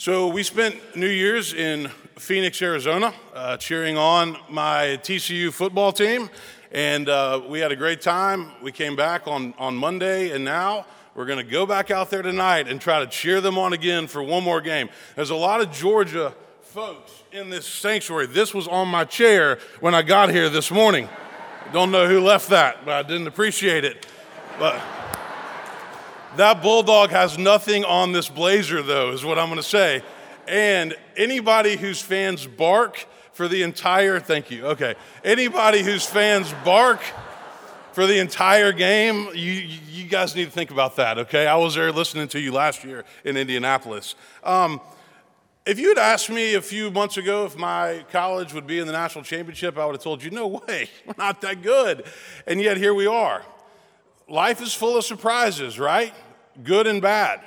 So we spent New Year's in Phoenix, Arizona, uh, cheering on my TCU football team, and uh, we had a great time. We came back on, on Monday, and now we're going to go back out there tonight and try to cheer them on again for one more game. There's a lot of Georgia folks in this sanctuary. This was on my chair when I got here this morning. Don't know who left that, but I didn't appreciate it. But that bulldog has nothing on this blazer, though, is what I'm going to say. And anybody whose fans bark for the entire, thank you, okay. Anybody whose fans bark for the entire game, you, you guys need to think about that, okay? I was there listening to you last year in Indianapolis. Um, if you had asked me a few months ago if my college would be in the national championship, I would have told you, no way, we're not that good. And yet here we are life is full of surprises, right? Good and bad.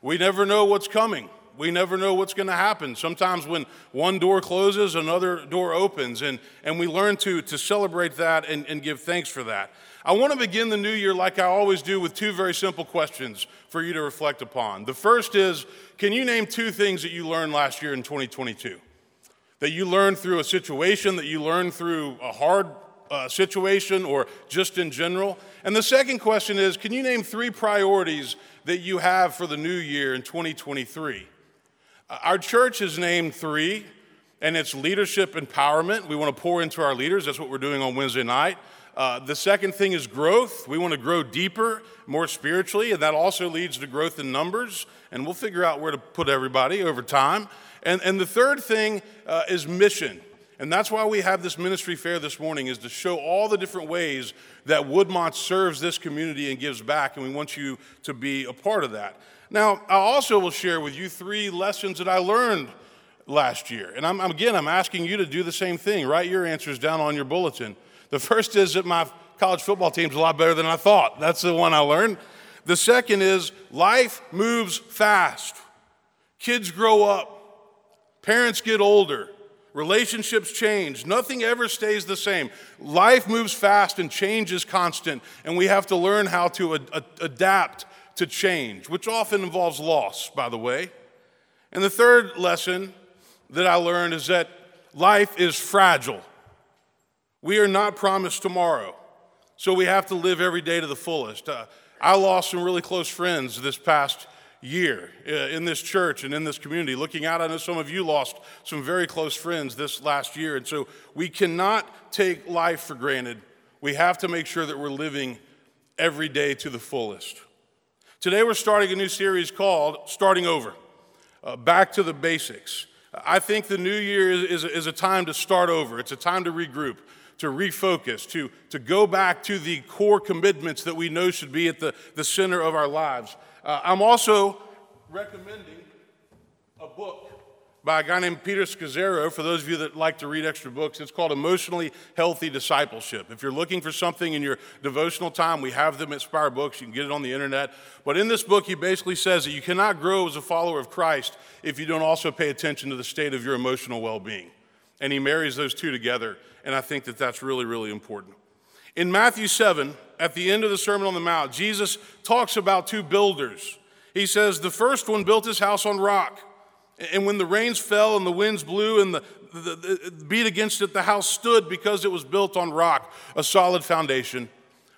We never know what's coming. We never know what's going to happen. Sometimes when one door closes, another door opens, and, and we learn to, to celebrate that and, and give thanks for that. I want to begin the new year like I always do with two very simple questions for you to reflect upon. The first is Can you name two things that you learned last year in 2022? That you learned through a situation, that you learned through a hard uh, situation, or just in general? And the second question is Can you name three priorities that you have for the new year in 2023? Uh, our church is named three, and it's leadership empowerment. We want to pour into our leaders. That's what we're doing on Wednesday night. Uh, the second thing is growth. We want to grow deeper, more spiritually, and that also leads to growth in numbers. And we'll figure out where to put everybody over time. And, and the third thing uh, is mission. And that's why we have this ministry fair this morning is to show all the different ways that Woodmont serves this community and gives back, and we want you to be a part of that. Now, I also will share with you three lessons that I learned last year. And I'm, again, I'm asking you to do the same thing. Write your answers down on your bulletin. The first is that my college football team's a lot better than I thought. That's the one I learned. The second is life moves fast. Kids grow up, parents get older, Relationships change. Nothing ever stays the same. Life moves fast and change is constant, and we have to learn how to ad- ad- adapt to change, which often involves loss, by the way. And the third lesson that I learned is that life is fragile. We are not promised tomorrow, so we have to live every day to the fullest. Uh, I lost some really close friends this past year uh, in this church and in this community. Looking out, I know some of you lost some very close friends this last year. And so we cannot take life for granted. We have to make sure that we're living every day to the fullest. Today, we're starting a new series called Starting Over uh, Back to the Basics. I think the new year is, is, is a time to start over, it's a time to regroup to refocus, to, to go back to the core commitments that we know should be at the, the center of our lives. Uh, I'm also recommending a book by a guy named Peter Scazzero for those of you that like to read extra books. It's called Emotionally Healthy Discipleship. If you're looking for something in your devotional time, we have them at Spire Books. You can get it on the internet. But in this book, he basically says that you cannot grow as a follower of Christ if you don't also pay attention to the state of your emotional well being. And he marries those two together, and I think that that's really, really important. In Matthew 7, at the end of the Sermon on the Mount, Jesus talks about two builders. He says, The first one built his house on rock. And when the rains fell and the winds blew and the, the, the, beat against it, the house stood because it was built on rock, a solid foundation.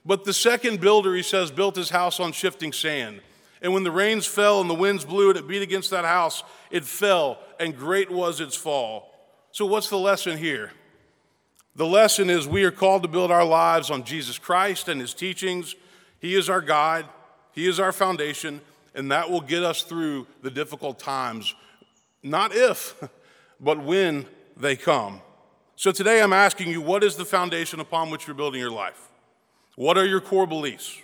But the second builder, he says, built his house on shifting sand. And when the rains fell and the winds blew and it beat against that house, it fell, and great was its fall. So, what's the lesson here? The lesson is we are called to build our lives on Jesus Christ and his teachings. He is our guide, he is our foundation, and that will get us through the difficult times, not if, but when they come. So today I'm asking you what is the foundation upon which you're building your life? What are your core beliefs?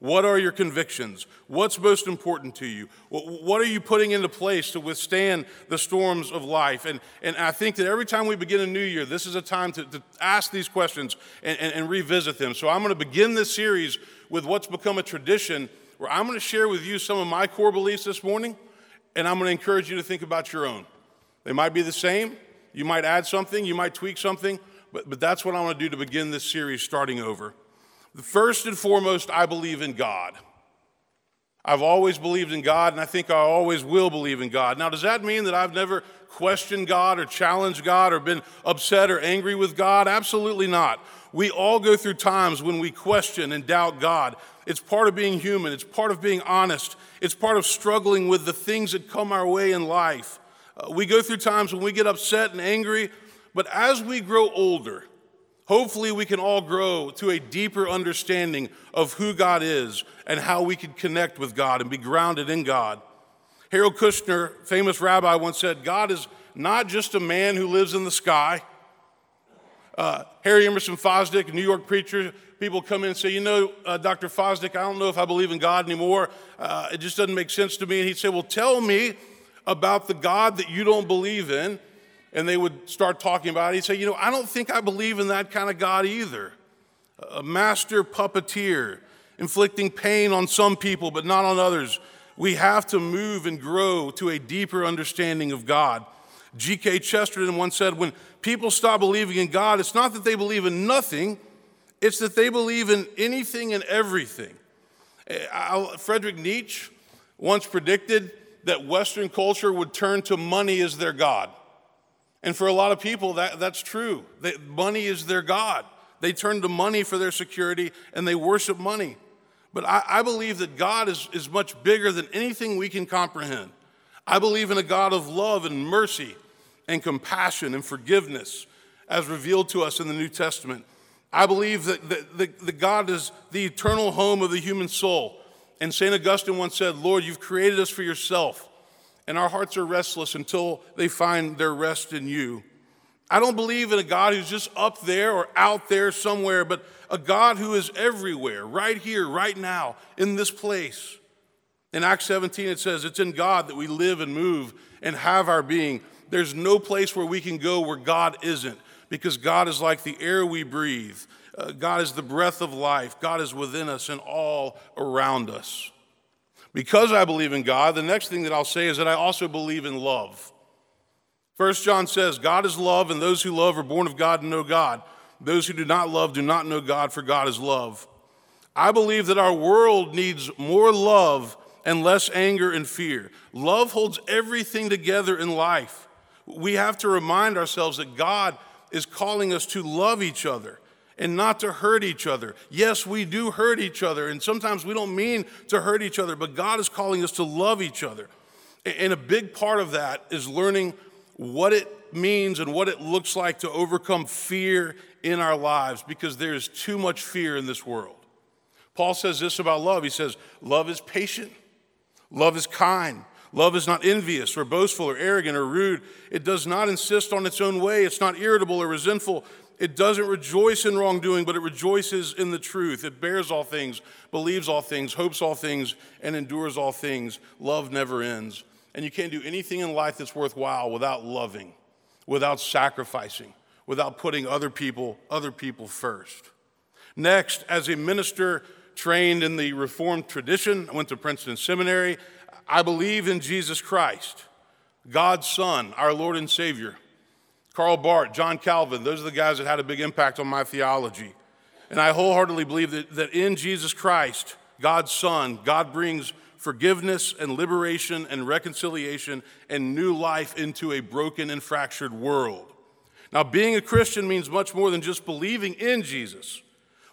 What are your convictions? What's most important to you? What are you putting into place to withstand the storms of life? And, and I think that every time we begin a new year, this is a time to, to ask these questions and, and, and revisit them. So I'm going to begin this series with what's become a tradition where I'm going to share with you some of my core beliefs this morning, and I'm going to encourage you to think about your own. They might be the same, you might add something, you might tweak something, but, but that's what I want to do to begin this series starting over. First and foremost, I believe in God. I've always believed in God, and I think I always will believe in God. Now, does that mean that I've never questioned God or challenged God or been upset or angry with God? Absolutely not. We all go through times when we question and doubt God. It's part of being human, it's part of being honest, it's part of struggling with the things that come our way in life. Uh, we go through times when we get upset and angry, but as we grow older, Hopefully, we can all grow to a deeper understanding of who God is and how we can connect with God and be grounded in God. Harold Kushner, famous rabbi, once said, God is not just a man who lives in the sky. Uh, Harry Emerson Fosdick, New York preacher, people come in and say, You know, uh, Dr. Fosdick, I don't know if I believe in God anymore. Uh, it just doesn't make sense to me. And he'd say, Well, tell me about the God that you don't believe in and they would start talking about it. He'd say, You know, I don't think I believe in that kind of God either. A master puppeteer, inflicting pain on some people but not on others. We have to move and grow to a deeper understanding of God. G.K. Chesterton once said, When people stop believing in God, it's not that they believe in nothing, it's that they believe in anything and everything. Eh, Frederick Nietzsche once predicted that Western culture would turn to money as their God. And for a lot of people, that, that's true. They, money is their God. They turn to money for their security and they worship money. But I, I believe that God is, is much bigger than anything we can comprehend. I believe in a God of love and mercy and compassion and forgiveness as revealed to us in the New Testament. I believe that, that, that, that God is the eternal home of the human soul. And St. Augustine once said, Lord, you've created us for yourself and our hearts are restless until they find their rest in you. I don't believe in a God who's just up there or out there somewhere, but a God who is everywhere, right here, right now, in this place. In Acts 17, it says, It's in God that we live and move and have our being. There's no place where we can go where God isn't, because God is like the air we breathe. Uh, God is the breath of life. God is within us and all around us. Because I believe in God, the next thing that I'll say is that I also believe in love. First John says, God is love, and those who love are born of God and know God. Those who do not love do not know God, for God is love. I believe that our world needs more love and less anger and fear. Love holds everything together in life. We have to remind ourselves that God is calling us to love each other and not to hurt each other. Yes, we do hurt each other, and sometimes we don't mean to hurt each other, but God is calling us to love each other. And a big part of that is learning what it means and what it looks like to overcome fear in our lives because there is too much fear in this world. Paul says this about love. He says, Love is patient, love is kind. Love is not envious or boastful or arrogant or rude. It does not insist on its own way. It's not irritable or resentful. It doesn't rejoice in wrongdoing, but it rejoices in the truth. It bears all things, believes all things, hopes all things, and endures all things. Love never ends. And you can't do anything in life that's worthwhile without loving, without sacrificing, without putting other people, other people first. Next, as a minister trained in the Reformed tradition, I went to Princeton Seminary. I believe in Jesus Christ, God's Son, our Lord and Savior. Karl Barth, John Calvin, those are the guys that had a big impact on my theology. And I wholeheartedly believe that, that in Jesus Christ, God's Son, God brings forgiveness and liberation and reconciliation and new life into a broken and fractured world. Now, being a Christian means much more than just believing in Jesus.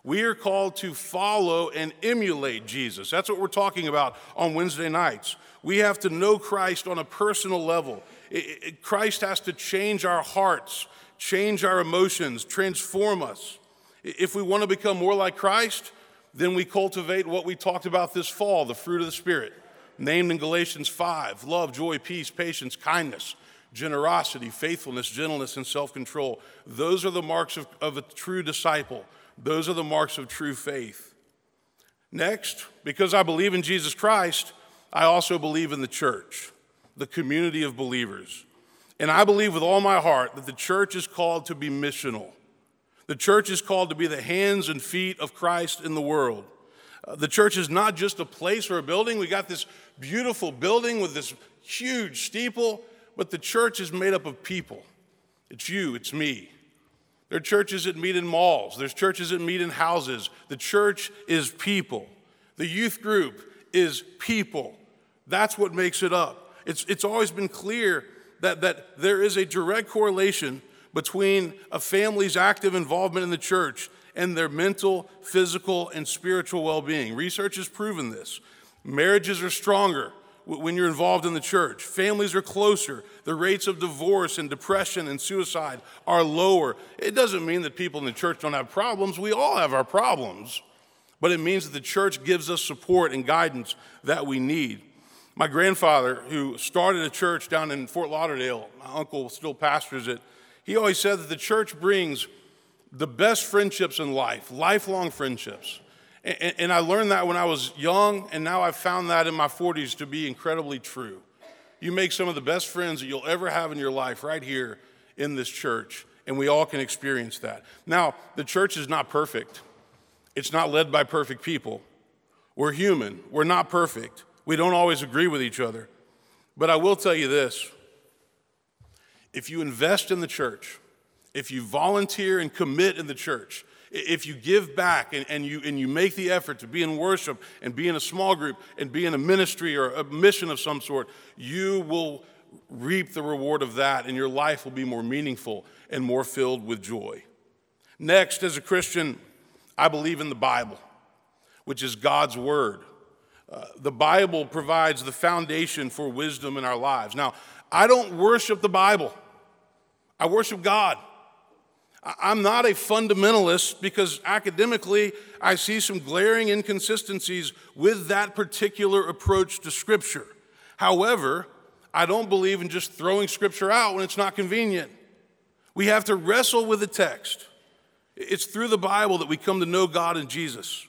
We are called to follow and emulate Jesus. That's what we're talking about on Wednesday nights. We have to know Christ on a personal level. It, it, Christ has to change our hearts, change our emotions, transform us. If we want to become more like Christ, then we cultivate what we talked about this fall the fruit of the Spirit, named in Galatians 5 love, joy, peace, patience, kindness, generosity, faithfulness, gentleness, and self control. Those are the marks of, of a true disciple, those are the marks of true faith. Next, because I believe in Jesus Christ, I also believe in the church the community of believers. And I believe with all my heart that the church is called to be missional. The church is called to be the hands and feet of Christ in the world. Uh, the church is not just a place or a building. We got this beautiful building with this huge steeple, but the church is made up of people. It's you, it's me. There are churches that meet in malls, there's churches that meet in houses. The church is people. The youth group is people. That's what makes it up. It's, it's always been clear that, that there is a direct correlation between a family's active involvement in the church and their mental, physical, and spiritual well being. Research has proven this. Marriages are stronger when you're involved in the church. Families are closer. The rates of divorce and depression and suicide are lower. It doesn't mean that people in the church don't have problems. We all have our problems. But it means that the church gives us support and guidance that we need. My grandfather, who started a church down in Fort Lauderdale, my uncle still pastors it, he always said that the church brings the best friendships in life, lifelong friendships. And, and I learned that when I was young, and now I've found that in my 40s to be incredibly true. You make some of the best friends that you'll ever have in your life right here in this church, and we all can experience that. Now, the church is not perfect, it's not led by perfect people. We're human, we're not perfect. We don't always agree with each other. But I will tell you this if you invest in the church, if you volunteer and commit in the church, if you give back and, and, you, and you make the effort to be in worship and be in a small group and be in a ministry or a mission of some sort, you will reap the reward of that and your life will be more meaningful and more filled with joy. Next, as a Christian, I believe in the Bible, which is God's Word. Uh, the Bible provides the foundation for wisdom in our lives. Now, I don't worship the Bible, I worship God. I'm not a fundamentalist because academically I see some glaring inconsistencies with that particular approach to Scripture. However, I don't believe in just throwing Scripture out when it's not convenient. We have to wrestle with the text. It's through the Bible that we come to know God and Jesus.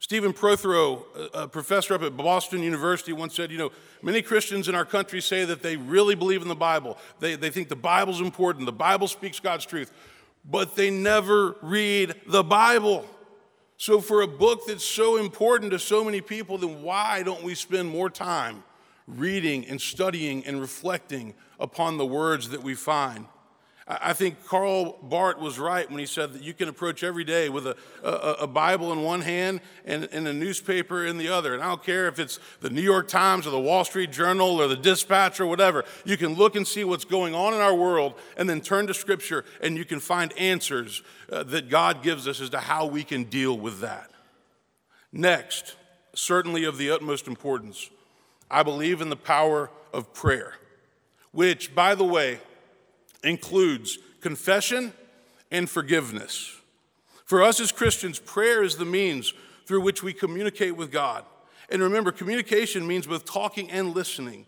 Stephen Prothero, a professor up at Boston University, once said, You know, many Christians in our country say that they really believe in the Bible. They, they think the Bible's important, the Bible speaks God's truth but they never read the Bible. So, for a book that's so important to so many people, then why don't we spend more time reading and studying and reflecting upon the words that we find? I think Karl Barth was right when he said that you can approach every day with a, a, a, Bible in one hand and, and a newspaper in the other. And I don't care if it's the New York Times or the Wall Street Journal or the Dispatch or whatever. You can look and see what's going on in our world and then turn to Scripture and you can find answers uh, that God gives us as to how we can deal with that. Next, certainly of the utmost importance, I believe in the power of prayer, which, by the way, includes confession and forgiveness. For us as Christians, prayer is the means through which we communicate with God. And remember, communication means both talking and listening.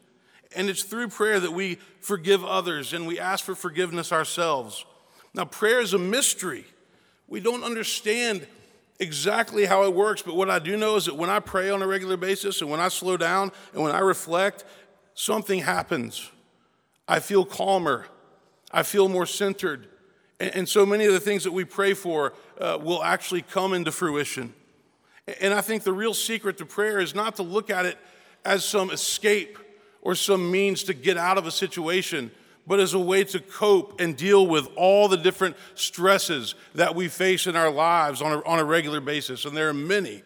And it's through prayer that we forgive others and we ask for forgiveness ourselves. Now, prayer is a mystery. We don't understand exactly how it works, but what I do know is that when I pray on a regular basis and when I slow down and when I reflect, something happens. I feel calmer. I feel more centered. And, and so many of the things that we pray for uh, will actually come into fruition. And I think the real secret to prayer is not to look at it as some escape or some means to get out of a situation, but as a way to cope and deal with all the different stresses that we face in our lives on a, on a regular basis. And there are many.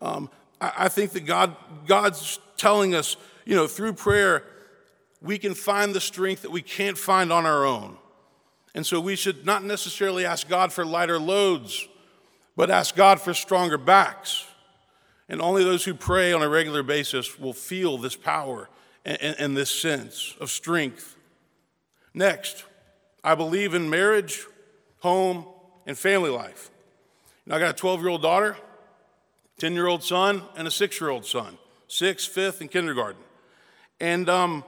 Um, I, I think that God, God's telling us, you know, through prayer, we can find the strength that we can't find on our own. And so we should not necessarily ask God for lighter loads, but ask God for stronger backs. And only those who pray on a regular basis will feel this power and, and, and this sense of strength. Next, I believe in marriage, home, and family life. Know, I got a 12 year old daughter, 10 year old son, and a six year old son, sixth, fifth, and kindergarten. And um,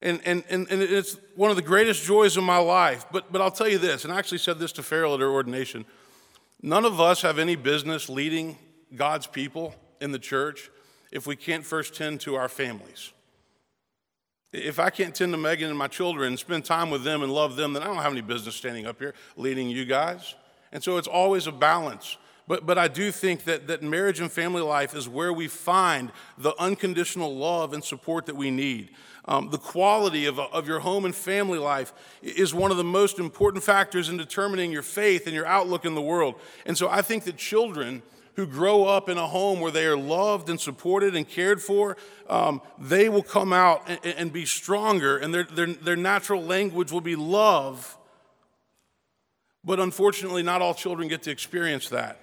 and, and, and, and it's one of the greatest joys of my life. But, but I'll tell you this, and I actually said this to Farrell at her ordination none of us have any business leading God's people in the church if we can't first tend to our families. If I can't tend to Megan and my children and spend time with them and love them, then I don't have any business standing up here leading you guys. And so it's always a balance. But, but I do think that, that marriage and family life is where we find the unconditional love and support that we need. Um, the quality of, of your home and family life is one of the most important factors in determining your faith and your outlook in the world. And so I think that children who grow up in a home where they are loved and supported and cared for, um, they will come out and, and be stronger, and their, their, their natural language will be love. But unfortunately, not all children get to experience that.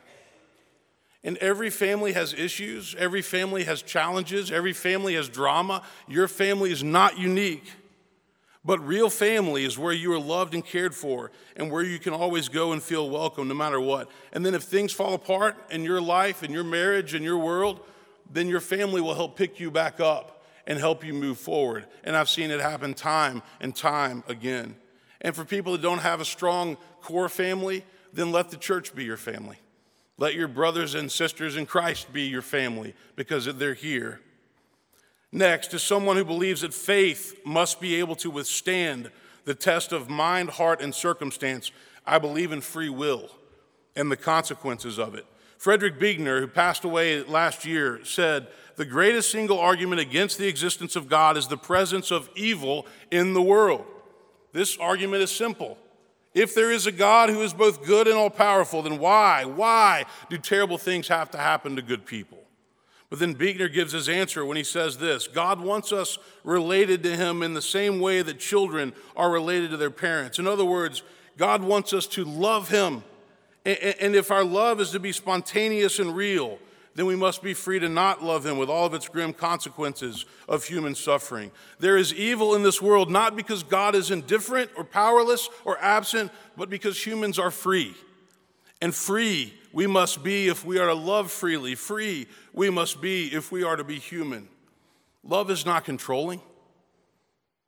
And every family has issues, every family has challenges, every family has drama. Your family is not unique. But real family is where you are loved and cared for and where you can always go and feel welcome no matter what. And then if things fall apart in your life, in your marriage, in your world, then your family will help pick you back up and help you move forward. And I've seen it happen time and time again. And for people that don't have a strong core family, then let the church be your family. Let your brothers and sisters in Christ be your family because they're here. Next is someone who believes that faith must be able to withstand the test of mind, heart, and circumstance. I believe in free will and the consequences of it. Frederick Buechner, who passed away last year, said, The greatest single argument against the existence of God is the presence of evil in the world. This argument is simple. If there is a God who is both good and all powerful, then why, why do terrible things have to happen to good people? But then Buechner gives his answer when he says this God wants us related to him in the same way that children are related to their parents. In other words, God wants us to love him. And if our love is to be spontaneous and real, then we must be free to not love him with all of its grim consequences of human suffering. There is evil in this world not because God is indifferent or powerless or absent, but because humans are free. And free we must be if we are to love freely. Free we must be if we are to be human. Love is not controlling.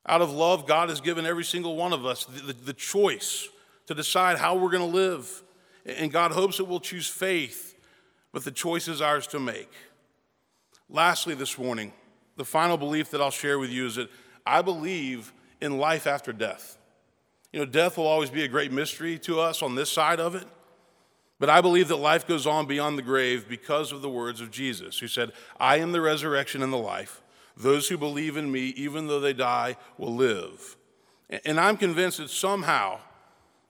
Out of love, God has given every single one of us the, the, the choice to decide how we're going to live. And God hopes that we'll choose faith, but the choice is ours to make. Lastly, this morning, the final belief that I'll share with you is that I believe in life after death. You know, death will always be a great mystery to us on this side of it. But I believe that life goes on beyond the grave because of the words of Jesus, who said, I am the resurrection and the life. Those who believe in me, even though they die, will live. And I'm convinced that somehow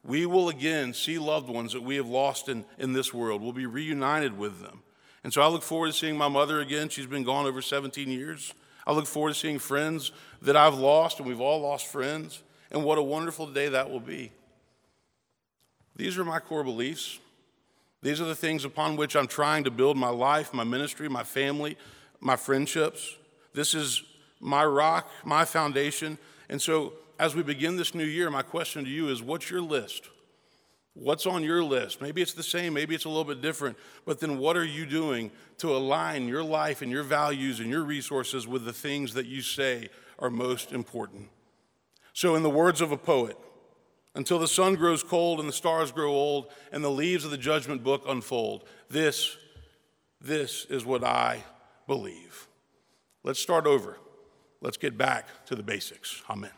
we will again see loved ones that we have lost in, in this world. We'll be reunited with them. And so I look forward to seeing my mother again. She's been gone over 17 years. I look forward to seeing friends that I've lost, and we've all lost friends. And what a wonderful day that will be. These are my core beliefs. These are the things upon which I'm trying to build my life, my ministry, my family, my friendships. This is my rock, my foundation. And so, as we begin this new year, my question to you is what's your list? What's on your list? Maybe it's the same, maybe it's a little bit different, but then what are you doing to align your life and your values and your resources with the things that you say are most important? So, in the words of a poet, until the sun grows cold and the stars grow old and the leaves of the judgment book unfold. This, this is what I believe. Let's start over. Let's get back to the basics. Amen.